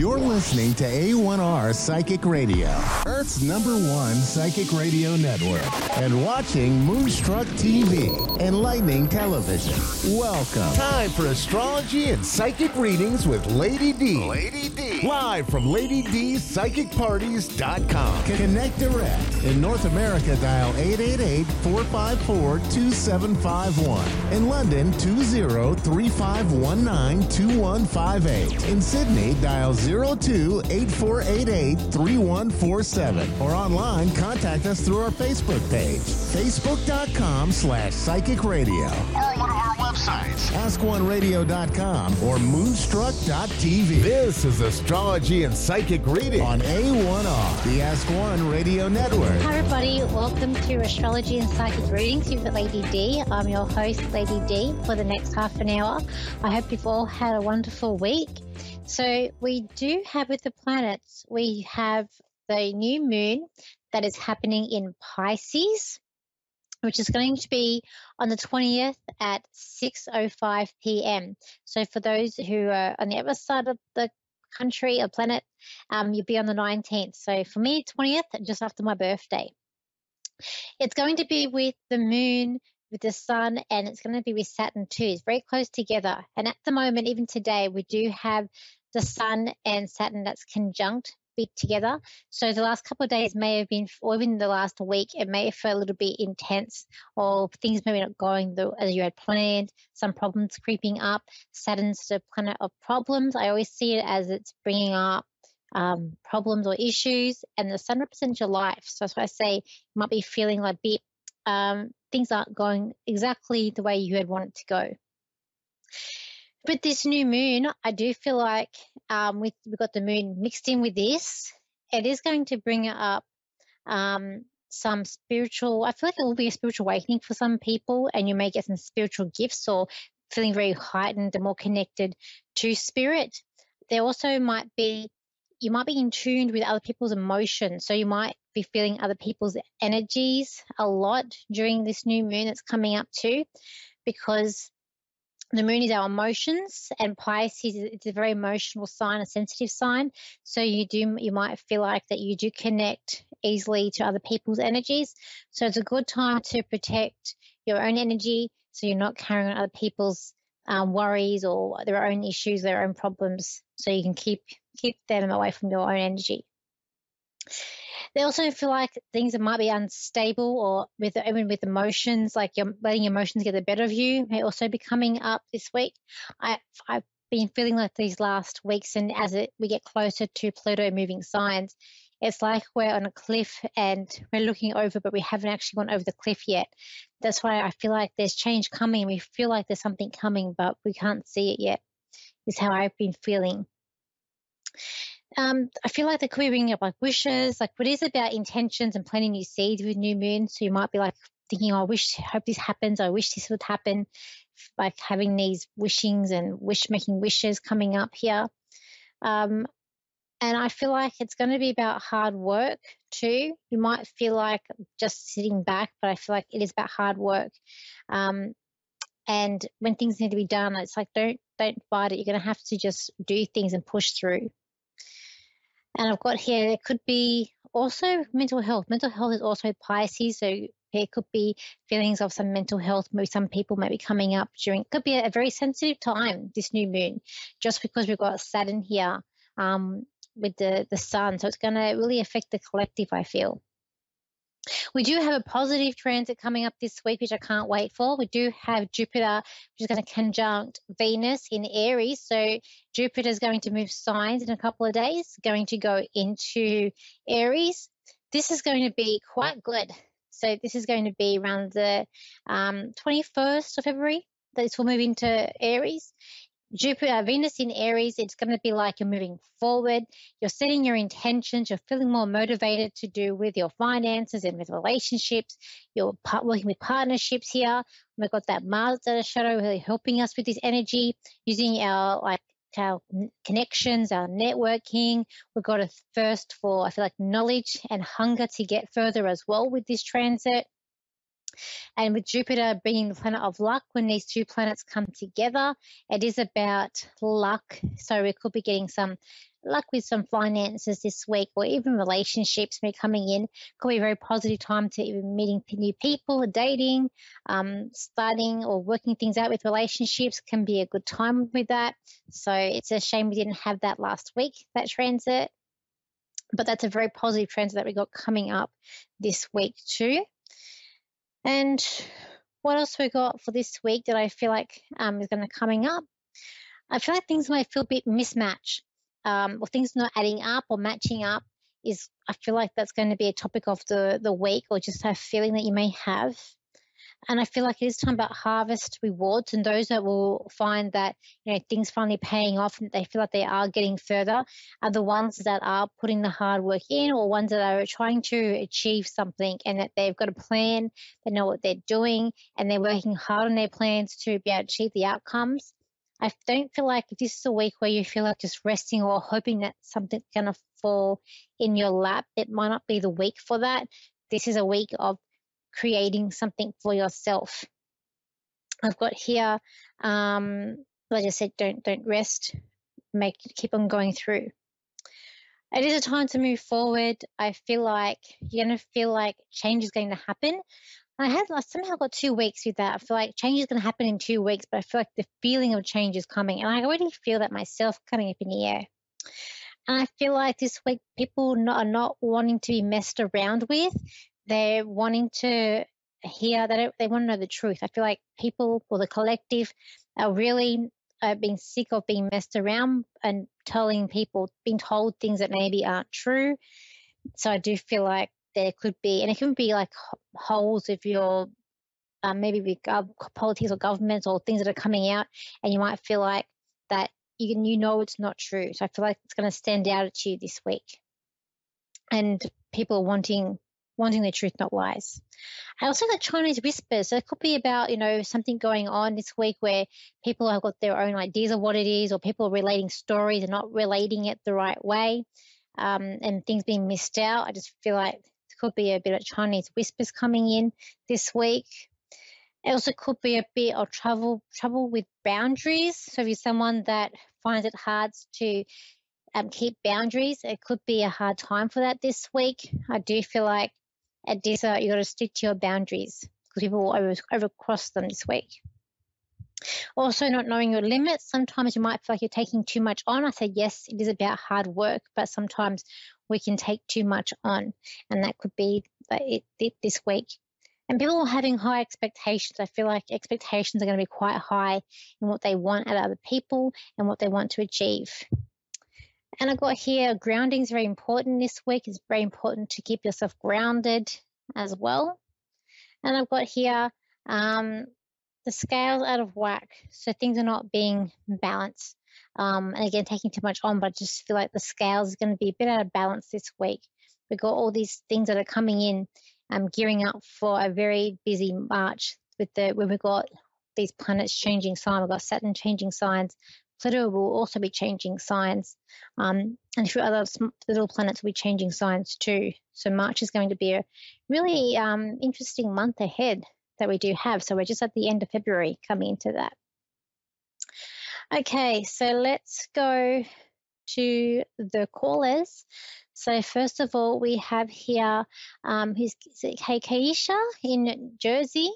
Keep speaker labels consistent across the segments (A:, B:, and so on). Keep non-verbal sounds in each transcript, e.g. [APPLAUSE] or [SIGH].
A: You're listening to A1R Psychic Radio, Earth's number one psychic radio network, and watching Moonstruck TV, and Lightning Television. Welcome. Time for astrology and psychic readings with Lady D. Lady D. Live from Lady D's PsychicParties.com. Connect direct. In North America, dial 888 454 2751. In London, 20 3519 2158. In Sydney, dial 02 8488 3147. Or online, contact us through our Facebook page, facebook.com slash psychic radio. Or one of our websites, askoneradio.com or moonstruck.tv. This is Astrology and Psychic Reading on A1R, the Ask One Radio Network.
B: Hi, everybody. Welcome to Astrology and Psychic Readings with Lady D. I'm your host, Lady D, for the next half an hour. I hope you've all had a wonderful week. So, we do have with the planets, we have the new moon that is happening in Pisces, which is going to be on the 20th at 6.05 p.m. So, for those who are on the other side of the country or planet, um, you'll be on the 19th. So, for me, 20th, just after my birthday. It's going to be with the moon with the sun and it's going to be with Saturn too. It's very close together. And at the moment, even today, we do have the sun and Saturn that's conjunct together. So the last couple of days may have been, or even the last week, it may have felt a little bit intense or things maybe not going the, as you had planned, some problems creeping up. Saturn's the planet of problems. I always see it as it's bringing up um, problems or issues, and the sun represents your life. So that's why I say you might be feeling like bit um, things aren't going exactly the way you had wanted to go. With this new moon, I do feel like um, with, we've got the moon mixed in with this, it is going to bring up um, some spiritual, I feel like it will be a spiritual awakening for some people, and you may get some spiritual gifts or feeling very heightened and more connected to spirit. There also might be, you might be in tune with other people's emotions. So you might be feeling other people's energies a lot during this new moon that's coming up too, because the moon is our emotions and pisces it's a very emotional sign a sensitive sign. So you do you might feel like that you do connect easily to other people's energies. So it's a good time to protect your own energy so you're not carrying on other people's um, worries or their own issues their own problems. So you can keep keep them away from your own energy they also feel like things that might be unstable or with even with emotions, like you're letting emotions get the better of you, may also be coming up this week. I, I've been feeling like these last weeks, and as it, we get closer to Pluto moving signs, it's like we're on a cliff and we're looking over, but we haven't actually gone over the cliff yet. That's why I feel like there's change coming. We feel like there's something coming, but we can't see it yet, is how I've been feeling um, I feel like they could be bringing up like wishes, like what is about intentions and planting new seeds with new moon. So you might be like thinking, oh, I wish, hope this happens. I wish this would happen. Like having these wishings and wish making wishes coming up here. Um, and I feel like it's going to be about hard work too. You might feel like just sitting back, but I feel like it is about hard work. Um, and when things need to be done, it's like don't don't fight it. You're going to have to just do things and push through. And I've got here, it could be also mental health. Mental health is also Pisces, so it could be feelings of some mental health. Maybe some people might be coming up during, could be a, a very sensitive time, this new moon, just because we've got Saturn here um, with the, the sun. So it's going to really affect the collective, I feel. We do have a positive transit coming up this week, which I can't wait for. We do have Jupiter, which is going to conjunct Venus in Aries. So Jupiter is going to move signs in a couple of days, going to go into Aries. This is going to be quite good. So this is going to be around the um, 21st of February. That this will move into Aries. Jupiter, Venus in Aries, it's going to be like you're moving forward. You're setting your intentions. You're feeling more motivated to do with your finances and with relationships. You're part, working with partnerships here. Oh We've got that Mars that shadow really helping us with this energy, using our like our connections, our networking. We've got a thirst for, I feel like, knowledge and hunger to get further as well with this transit. And with Jupiter being the planet of luck, when these two planets come together, it is about luck. So we could be getting some luck with some finances this week or even relationships may coming in. Could be a very positive time to even meeting new people, dating, um, starting or working things out with relationships can be a good time with that. So it's a shame we didn't have that last week, that transit. But that's a very positive transit that we got coming up this week too. And what else we got for this week that I feel like um, is going to coming up? I feel like things might feel a bit mismatch, um, or things not adding up or matching up. Is I feel like that's going to be a topic of the the week, or just a feeling that you may have. And I feel like it is time about harvest rewards and those that will find that, you know, things finally paying off and they feel like they are getting further are the ones that are putting the hard work in or ones that are trying to achieve something and that they've got a plan, they know what they're doing and they're working hard on their plans to be able to achieve the outcomes. I don't feel like this is a week where you feel like just resting or hoping that something's going to fall in your lap, it might not be the week for that. This is a week of creating something for yourself. I've got here, um, like I said, don't don't rest, make keep on going through. It is a time to move forward. I feel like you're gonna feel like change is going to happen. I had like somehow got two weeks with that. I feel like change is going to happen in two weeks, but I feel like the feeling of change is coming, and I already feel that myself coming up in the air. And I feel like this week people not, are not wanting to be messed around with. They're wanting to hear that they want to know the truth. I feel like people or the collective are really uh, being sick of being messed around and telling people, being told things that maybe aren't true. So I do feel like there could be, and it can be like holes if you're um, maybe with gov- politics or governments or things that are coming out, and you might feel like that you can, you know it's not true. So I feel like it's going to stand out at you this week, and people wanting wanting the truth, not lies. I also got Chinese whispers. So it could be about, you know, something going on this week where people have got their own ideas of what it is, or people are relating stories and not relating it the right way, um, and things being missed out. I just feel like it could be a bit of Chinese whispers coming in this week. It also could be a bit of trouble trouble with boundaries. So if you're someone that finds it hard to um, keep boundaries, it could be a hard time for that this week. I do feel like at uh, you got to stick to your boundaries because people will over, overcross them this week. Also, not knowing your limits. Sometimes you might feel like you're taking too much on. I said, yes, it is about hard work, but sometimes we can take too much on, and that could be it this week. And people are having high expectations. I feel like expectations are going to be quite high in what they want out of other people and what they want to achieve. And I've got here grounding is very important this week. It's very important to keep yourself grounded as well. And I've got here um, the scales out of whack. So things are not being balanced. Um, and again, taking too much on, but I just feel like the scales is going to be a bit out of balance this week. We've got all these things that are coming in, um, gearing up for a very busy March with the when we've got these planets changing signs. We've got Saturn changing signs. Pluto will also be changing signs, um, and a few other little planets will be changing signs too. So March is going to be a really um, interesting month ahead that we do have. So we're just at the end of February coming into that. Okay, so let's go to the callers. So first of all, we have here um, who's hey Kaisha in Jersey,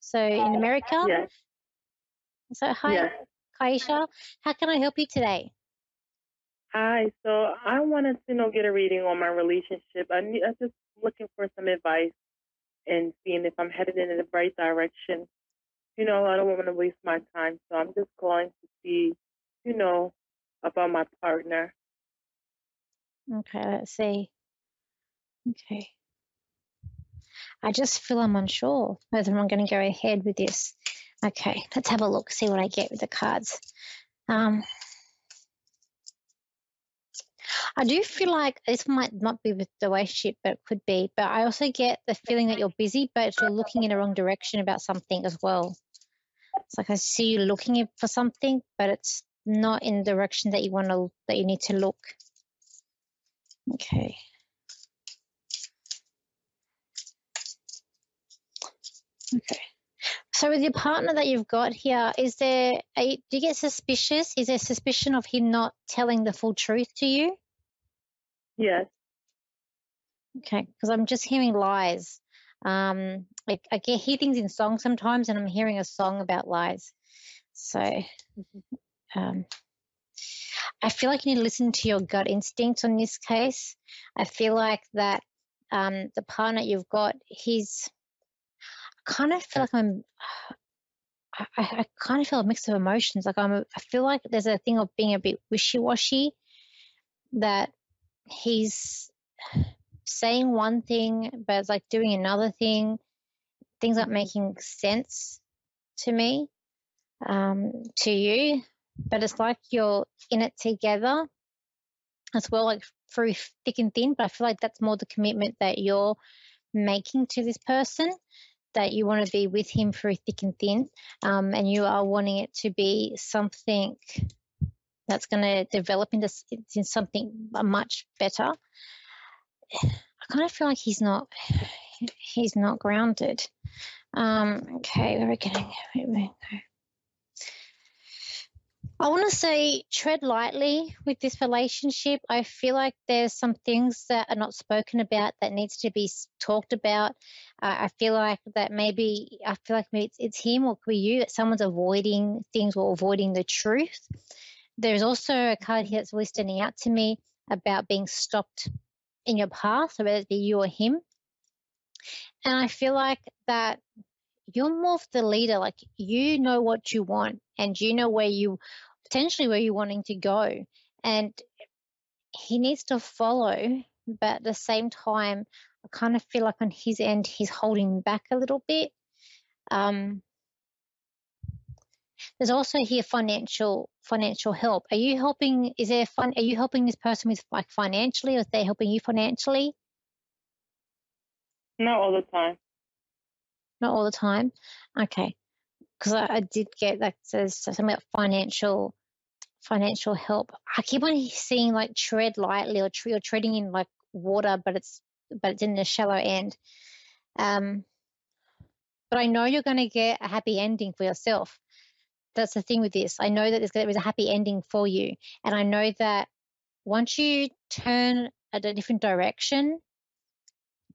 B: so in America.
C: Yes.
B: So hi,
C: yes.
B: Kaisha. How can I help you today?
C: Hi. So I wanted to you know get a reading on my relationship. I need, I'm just looking for some advice and seeing if I'm headed in the right direction you know, I don't want to waste my time. So I'm just calling to see, you know, about my partner.
B: Okay, let's see. Okay. I just feel I'm unsure whether I'm going to go ahead with this. Okay, let's have a look, see what I get with the cards. Um, I do feel like this might not be with the relationship, but it could be. But I also get the feeling that you're busy, but you're looking in the wrong direction about something as well. It's like I see you looking for something, but it's not in the direction that you want to that you need to look. Okay. Okay. So, with your partner that you've got here, is there do you get suspicious? Is there suspicion of him not telling the full truth to you?
C: Yes.
B: Okay, because I'm just hearing lies. Um, I, I get hear things in songs sometimes, and I'm hearing a song about lies. So, um, I feel like you need to listen to your gut instinct on this case. I feel like that um, the partner you've got, he's kind of feel like I'm. I, I kind of feel a mix of emotions. Like I'm, I feel like there's a thing of being a bit wishy-washy. That he's saying one thing, but it's like doing another thing. Things aren't making sense to me, um, to you, but it's like you're in it together as well, like through thick and thin. But I feel like that's more the commitment that you're making to this person that you want to be with him through thick and thin, um, and you are wanting it to be something that's going to develop into, into something much better. I kind of feel like he's not he's not grounded. Um, okay, where are we getting? I want to say tread lightly with this relationship. I feel like there's some things that are not spoken about that needs to be talked about. Uh, I feel like that maybe I feel like maybe it's, it's him or could be you that someone's avoiding things or avoiding the truth. There's also a card here that's really standing out to me about being stopped in your path, whether it be you or him. And I feel like that you're more of the leader, like you know what you want and you know where you potentially where you're wanting to go. And he needs to follow, but at the same time, I kind of feel like on his end, he's holding back a little bit. Um, there's also here financial financial help. Are you helping? Is there fun? Are you helping this person with like financially, or is they helping you financially?
C: Not all the time.
B: Not all the time. Okay, because I, I, did get that says something about financial financial help. I keep on seeing like tread lightly or, tre- or treading in like water, but it's but it's in the shallow end. Um, but I know you're going to get a happy ending for yourself that's the thing with this. I know that there's, there is a happy ending for you. And I know that once you turn a different direction,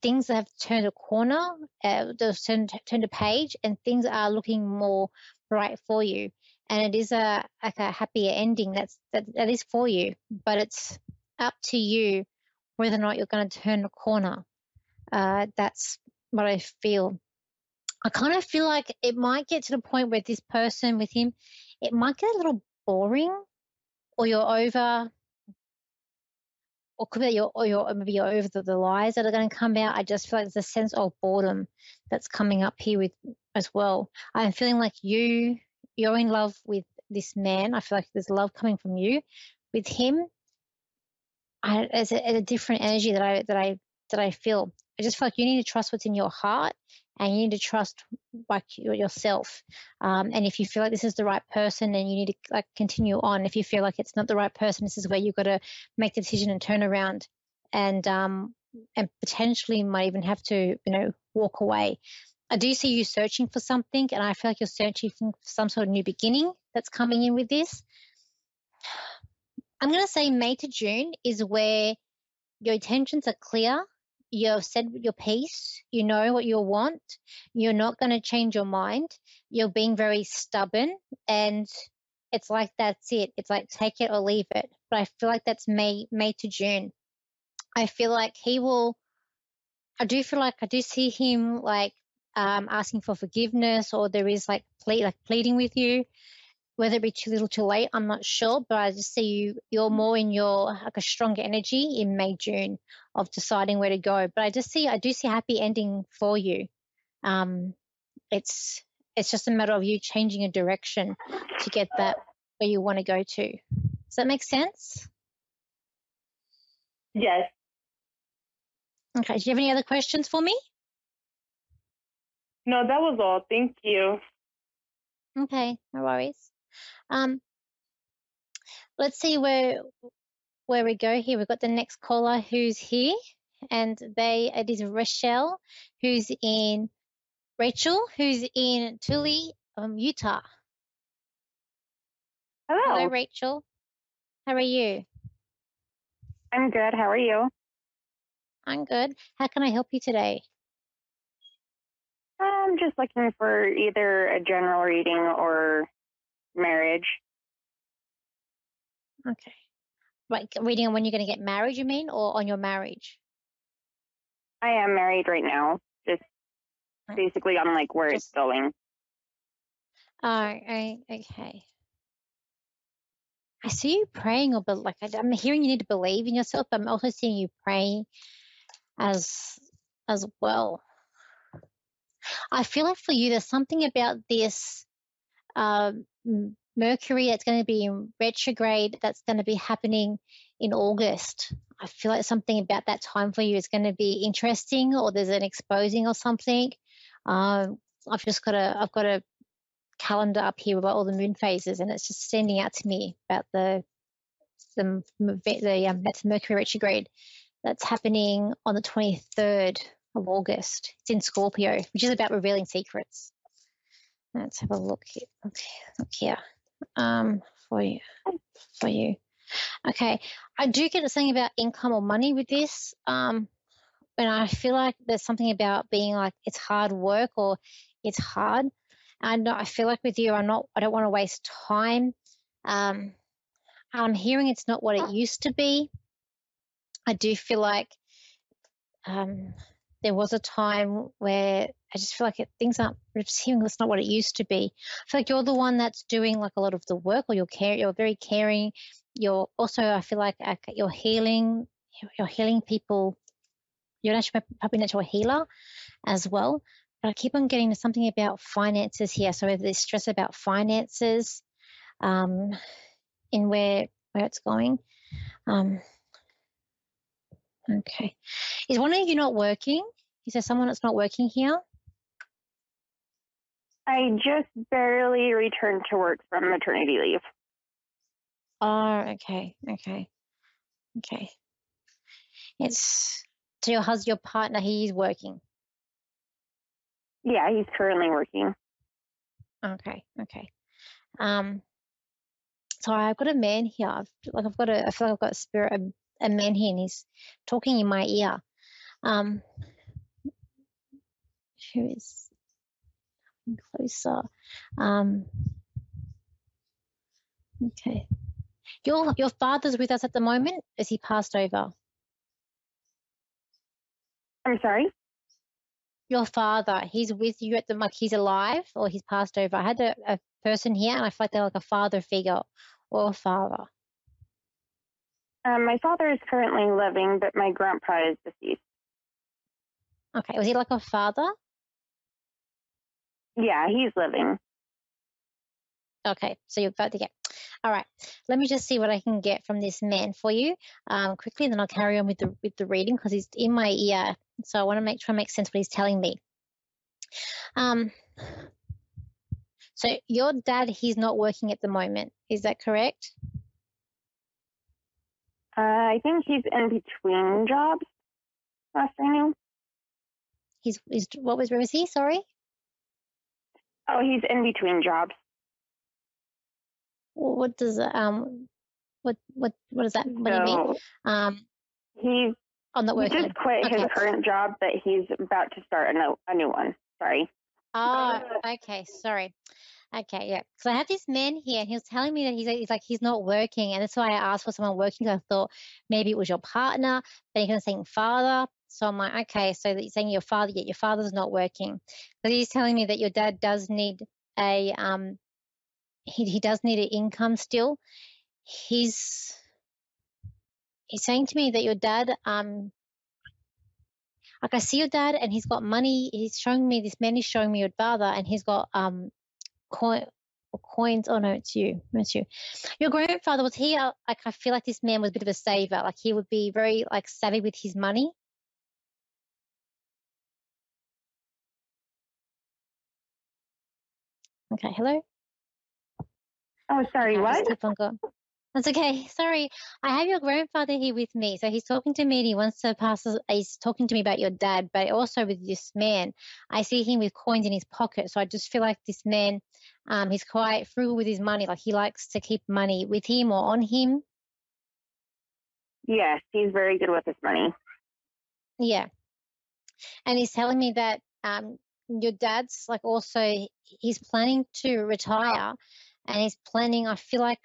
B: things have turned a corner, uh, they've turned, turned a page, and things are looking more bright for you. And it is a like a happier ending that's that, that is for you. But it's up to you whether or not you're going to turn a corner. Uh, that's what I feel. I kind of feel like it might get to the point where this person with him, it might get a little boring, or you're over, or could be you're, or you're maybe you're over the, the lies that are going to come out. I just feel like there's a sense of boredom that's coming up here with as well. I'm feeling like you you're in love with this man. I feel like there's love coming from you. With him, I, there's a, a different energy that I that I that I feel. I just feel like you need to trust what's in your heart and you need to trust like yourself. Um, and if you feel like this is the right person, then you need to like continue on. If you feel like it's not the right person, this is where you've got to make the decision and turn around, and um, and potentially might even have to you know walk away. I do see you searching for something, and I feel like you're searching for some sort of new beginning that's coming in with this. I'm going to say May to June is where your intentions are clear you've said your piece, you know what you want, you're not going to change your mind, you're being very stubborn, and it's like that's it. It's like take it or leave it. But I feel like that's May May to June. I feel like he will. I do feel like I do see him like um, asking for forgiveness, or there is like ple- like pleading with you. Whether it be too little, too late, I'm not sure. But I just see you. You're more in your like a stronger energy in May, June of deciding where to go. But I just see, I do see a happy ending for you. Um, it's it's just a matter of you changing a direction to get that where you want to go to. Does that make sense?
C: Yes.
B: Okay. Do you have any other questions for me?
C: No, that was all. Thank you.
B: Okay, no worries. Um, let's see where where we go here. We've got the next caller who's here, and they it is Rochelle, who's in Rachel, who's in Tooele, um, Utah.
D: Hello.
B: Hello, Rachel. How are you?
D: I'm good. How are you?
B: I'm good. How can I help you today?
D: I'm just looking for either a general reading or marriage.
B: Okay. Like reading on when you're going to get married, you mean, or on your marriage?
D: I am married right now. Just basically on like where it's going.
B: Oh, I- okay. I see you praying, or but like I- I'm hearing you need to believe in yourself. But I'm also seeing you praying as as well. I feel like for you, there's something about this um, Mercury that's going to be in retrograde that's going to be happening in August. I feel like something about that time for you is going to be interesting, or there's an exposing or something. Um, I've just got a I've got a calendar up here about all the moon phases, and it's just standing out to me about the the the um, that's Mercury retrograde that's happening on the 23rd of August. It's in Scorpio, which is about revealing secrets. Let's have a look here. Okay, look here. Um, for you, for you. Okay, I do get a thing about income or money with this. Um, and I feel like there's something about being like it's hard work or it's hard. And I feel like with you, I'm not. I don't want to waste time. Um, I'm hearing it's not what it used to be. I do feel like um, there was a time where I just feel like it, things aren't. Hearing it's not what it used to be. I feel like you're the one that's doing like a lot of the work, or you're care. You're very caring. You're also. I feel like uh, you're healing. You're healing people. You're actually probably an actual healer as well. But I keep on getting to something about finances here. So there's stress about finances, um, in where where it's going. Um, okay. Is one of you not working? Is there someone that's not working here?
D: I just barely returned to work from maternity leave.
B: Oh, okay, okay, okay. It's so your husband, your partner, he's working.
D: Yeah, he's currently working.
B: Okay, okay. Um, so I've got a man here. I've, like I've got a, I feel like I've got a spirit, a, a man here, and he's talking in my ear. Um, who is closer? Um, okay. Your your father's with us at the moment. Is he passed over?
D: I'm sorry?
B: Your father, he's with you at the like he's alive or he's passed over. I had a, a person here, and I felt like they're like a father figure or a father.
D: Um, my father is currently living, but my grandpa is deceased.
B: Okay, was he like a father?
D: Yeah, he's living.
B: Okay, so you're about to get. All right, let me just see what I can get from this man for you um, quickly, and then I'll carry on with the with the reading because he's in my ear, so I want to make try and make sense what he's telling me. Um, so your dad, he's not working at the moment, is that correct?
D: Uh, I think he's in between jobs. Last I knew.
B: He's, he's what was where was he? Sorry.
D: Oh, he's in between jobs.
B: What does that, um, what what what does that? What do you mean?
D: So
B: Um,
D: he's
B: I'm not
D: he just quit his current job, but he's about to start a new, a new one. Sorry.
B: Oh, okay. Sorry. Okay, yeah. So I have this man here, and he was telling me that he's, he's like he's not working, and that's why I asked for someone working. I thought maybe it was your partner, but you're to father. So I'm like, okay, so that you're saying your father, yet your father's not working. But he's telling me that your dad does need a um, he he does need an income still. He's he's saying to me that your dad um like I see your dad and he's got money. He's showing me this man is showing me your father and he's got um coin or coins. Oh no, it's you. No, it's you. Your grandfather was he uh, like I feel like this man was a bit of a saver. Like he would be very like savvy with his money. Okay, hello.
D: Oh, sorry. What?
B: keep on going. That's okay. Sorry. I have your grandfather here with me. So he's talking to me and he wants to pass, he's talking to me about your dad, but also with this man. I see him with coins in his pocket. So I just feel like this man, um, he's quite frugal with his money. Like he likes to keep money with him or on him.
D: Yes, he's very good with his money.
B: Yeah. And he's telling me that um, your dad's like also, he's planning to retire and he's planning i feel like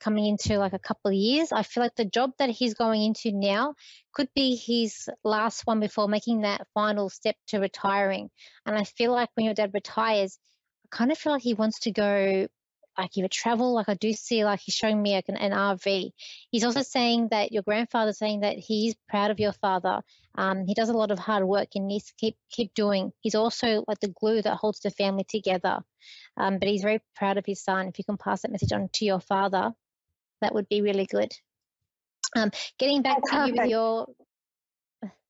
B: coming into like a couple of years i feel like the job that he's going into now could be his last one before making that final step to retiring. And i feel like when your dad retires i kind of feel like he wants to go like either travel like i do see like he's showing me like an, an rv he's also saying that your grandfather's saying that he's proud of your father. Um, he does a lot of hard work and needs to keep keep doing. He's also like the glue that holds the family together um, but he's very proud of his son. If you can pass that message on to your father, that would be really good. Um, getting back to you with your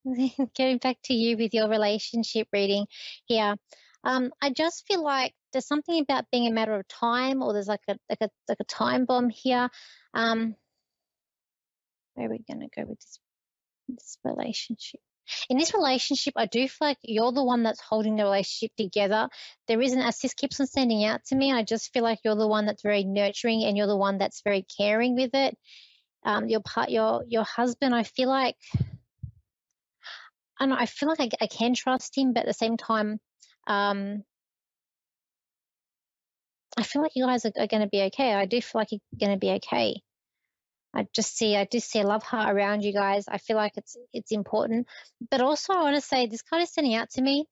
B: [LAUGHS] getting back to you with your relationship reading here. Um, I just feel like there's something about being a matter of time, or there's like a like a like a time bomb here. Um, where are we going to go with this this relationship? In this relationship, I do feel like you're the one that's holding the relationship together. There isn't, this keeps on standing out to me, I just feel like you're the one that's very nurturing and you're the one that's very caring with it. Um, your part, your your husband, I feel like, I know, I feel like I, I can trust him, but at the same time, um, I feel like you guys are, are going to be okay. I do feel like you're going to be okay. I just see I do see a love heart around you guys. I feel like it's it's important. But also I want to say this card is standing out to me.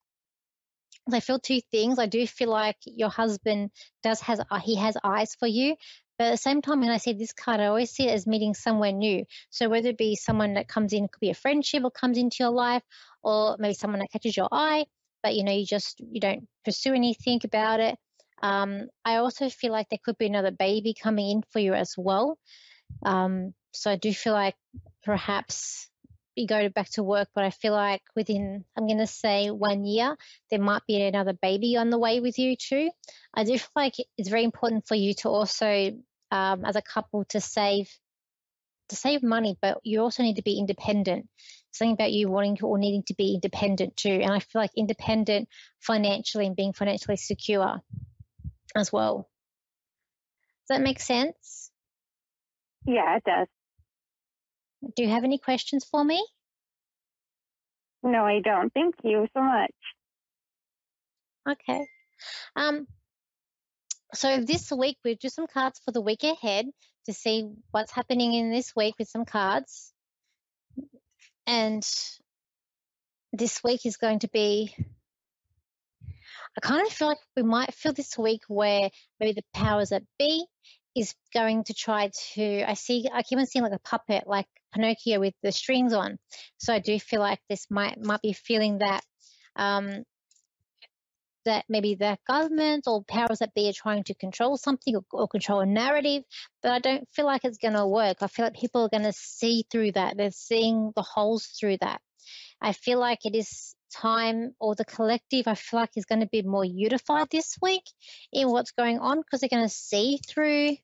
B: I feel two things. I do feel like your husband does has uh, he has eyes for you, but at the same time, when I see this card, I always see it as meeting somewhere new. So whether it be someone that comes in, could be a friendship or comes into your life, or maybe someone that catches your eye, but you know you just you don't pursue anything about it. Um, I also feel like there could be another baby coming in for you as well. Um, so I do feel like perhaps you go back to work, but I feel like within, I'm going to say one year, there might be another baby on the way with you too. I do feel like it's very important for you to also, um, as a couple, to save to save money, but you also need to be independent. Something about you wanting to, or needing to be independent too. And I feel like independent financially and being financially secure as well. Does that make sense?
D: Yeah, it does.
B: Do you have any questions for me?
D: No, I don't. Thank you so much.
B: Okay. Um, so this week we'll do some cards for the week ahead to see what's happening in this week with some cards. And this week is going to be I kind of feel like we might feel this week where maybe the powers that be is going to try to I see I keep on seeing like a puppet like Pinocchio with the strings on. So I do feel like this might might be feeling that um that maybe the government or powers that be are trying to control something or, or control a narrative, but I don't feel like it's going to work. I feel like people are going to see through that. They're seeing the holes through that. I feel like it is time or the collective, I feel like is going to be more unified this week in what's going on because they're going to see through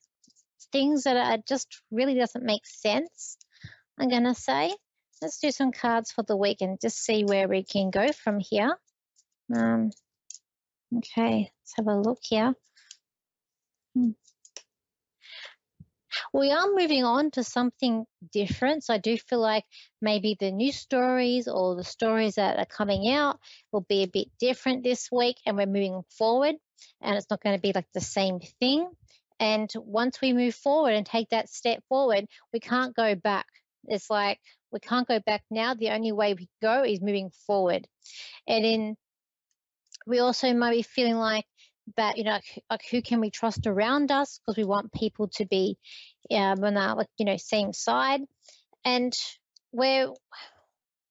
B: things that are just really doesn't make sense. I'm going to say, let's do some cards for the week and just see where we can go from here. Um, okay, let's have a look here. Hmm we are moving on to something different. So I do feel like maybe the new stories or the stories that are coming out will be a bit different this week and we're moving forward and it's not going to be like the same thing. And once we move forward and take that step forward, we can't go back. It's like we can't go back now. The only way we go is moving forward. And in we also might be feeling like that you know like, who can we trust around us because we want people to be um, on our like you know same side and we're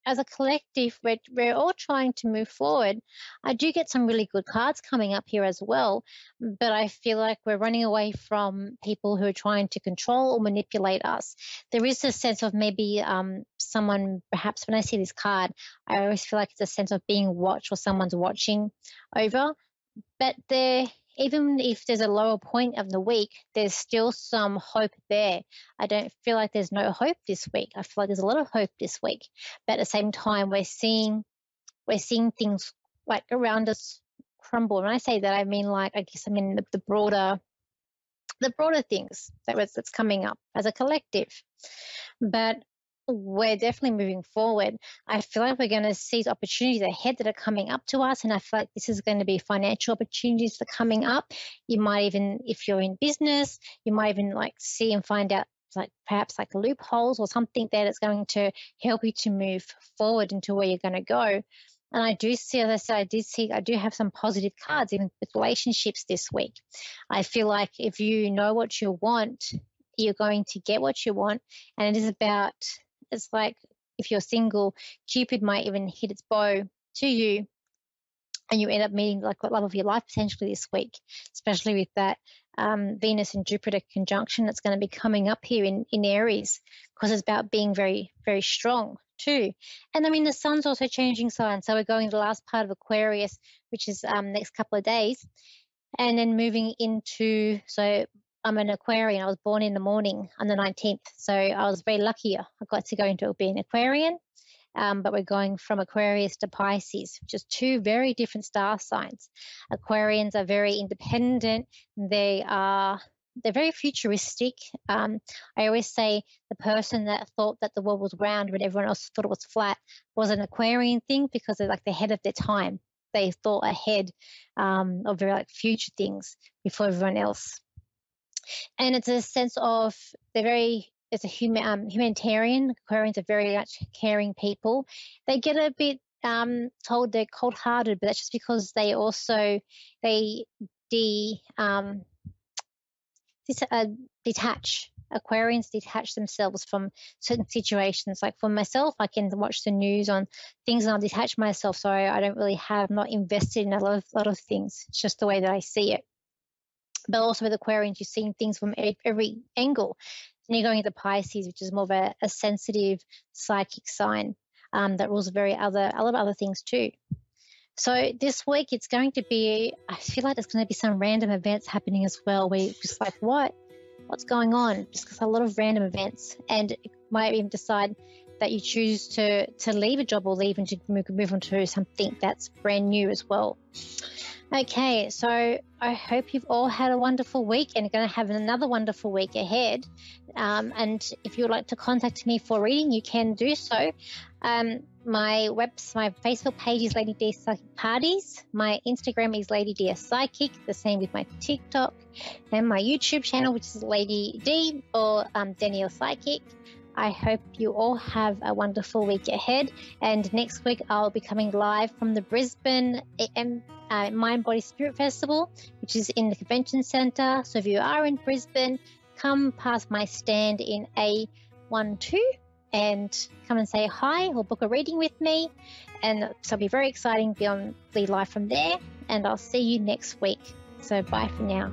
B: as a collective we're, we're all trying to move forward. I do get some really good cards coming up here as well but i feel like we're running away from people who are trying to control or manipulate us. There is a sense of maybe um, someone perhaps when i see this card i always feel like it's a sense of being watched or someone's watching over but there even if there's a lower point of the week, there's still some hope there. I don't feel like there's no hope this week. I feel like there's a lot of hope this week. But at the same time, we're seeing we're seeing things like around us crumble. When I say that, I mean like I guess I mean the, the broader the broader things that was that's coming up as a collective. But we're definitely moving forward. I feel like we're going to see opportunities ahead that are coming up to us. And I feel like this is going to be financial opportunities that are coming up. You might even, if you're in business, you might even like see and find out like perhaps like loopholes or something that is going to help you to move forward into where you're going to go. And I do see, as I said, I did see, I do have some positive cards even with relationships this week. I feel like if you know what you want, you're going to get what you want. And it is about, it's like if you're single, Cupid might even hit its bow to you and you end up meeting like the love of your life potentially this week, especially with that um, Venus and Jupiter conjunction that's going to be coming up here in, in Aries because it's about being very, very strong too. And I mean, the sun's also changing signs. So we're going to the last part of Aquarius, which is um, next couple of days. And then moving into, so I'm an Aquarian. I was born in the morning on the 19th. So I was very lucky. I got to go into being Aquarian. Um, but we're going from Aquarius to Pisces, which is two very different star signs. Aquarians are very independent. They are they're very futuristic. Um, I always say the person that thought that the world was round when everyone else thought it was flat was an Aquarian thing because they're like the head of their time. They thought ahead um, of very like future things before everyone else. And it's a sense of they're very it's a human um, humanitarian. Aquarians are very much caring people. They get a bit um, told they're cold-hearted, but that's just because they also they de um, uh, detach. Aquarians detach themselves from certain situations. Like for myself, I can watch the news on things and I'll detach myself. So I don't really have, not invested in a lot of, lot of things. It's just the way that I see it. But also with Aquarians, you're seeing things from every angle. And you're going into Pisces, which is more of a, a sensitive psychic sign um, that rules very other, a lot of other things too. So this week it's going to be, I feel like there's going to be some random events happening as well where you're just like, what? What's going on? Just a lot of random events. And might even decide that you choose to, to leave a job or leave and to move, move on to something that's brand new as well. Okay, so I hope you've all had a wonderful week and going to have another wonderful week ahead. Um, and if you'd like to contact me for reading, you can do so. Um, my webs, my Facebook page is Lady D Psychic Parties. My Instagram is Lady D Psychic. The same with my TikTok and my YouTube channel, which is Lady D or um, Danielle Psychic. I hope you all have a wonderful week ahead. And next week, I'll be coming live from the Brisbane uh, Mind Body Spirit Festival, which is in the Convention Centre. So if you are in Brisbane, come past my stand in A12 and come and say hi or book a reading with me. And so it'll be very exciting. Be on be live from there. And I'll see you next week. So bye for now.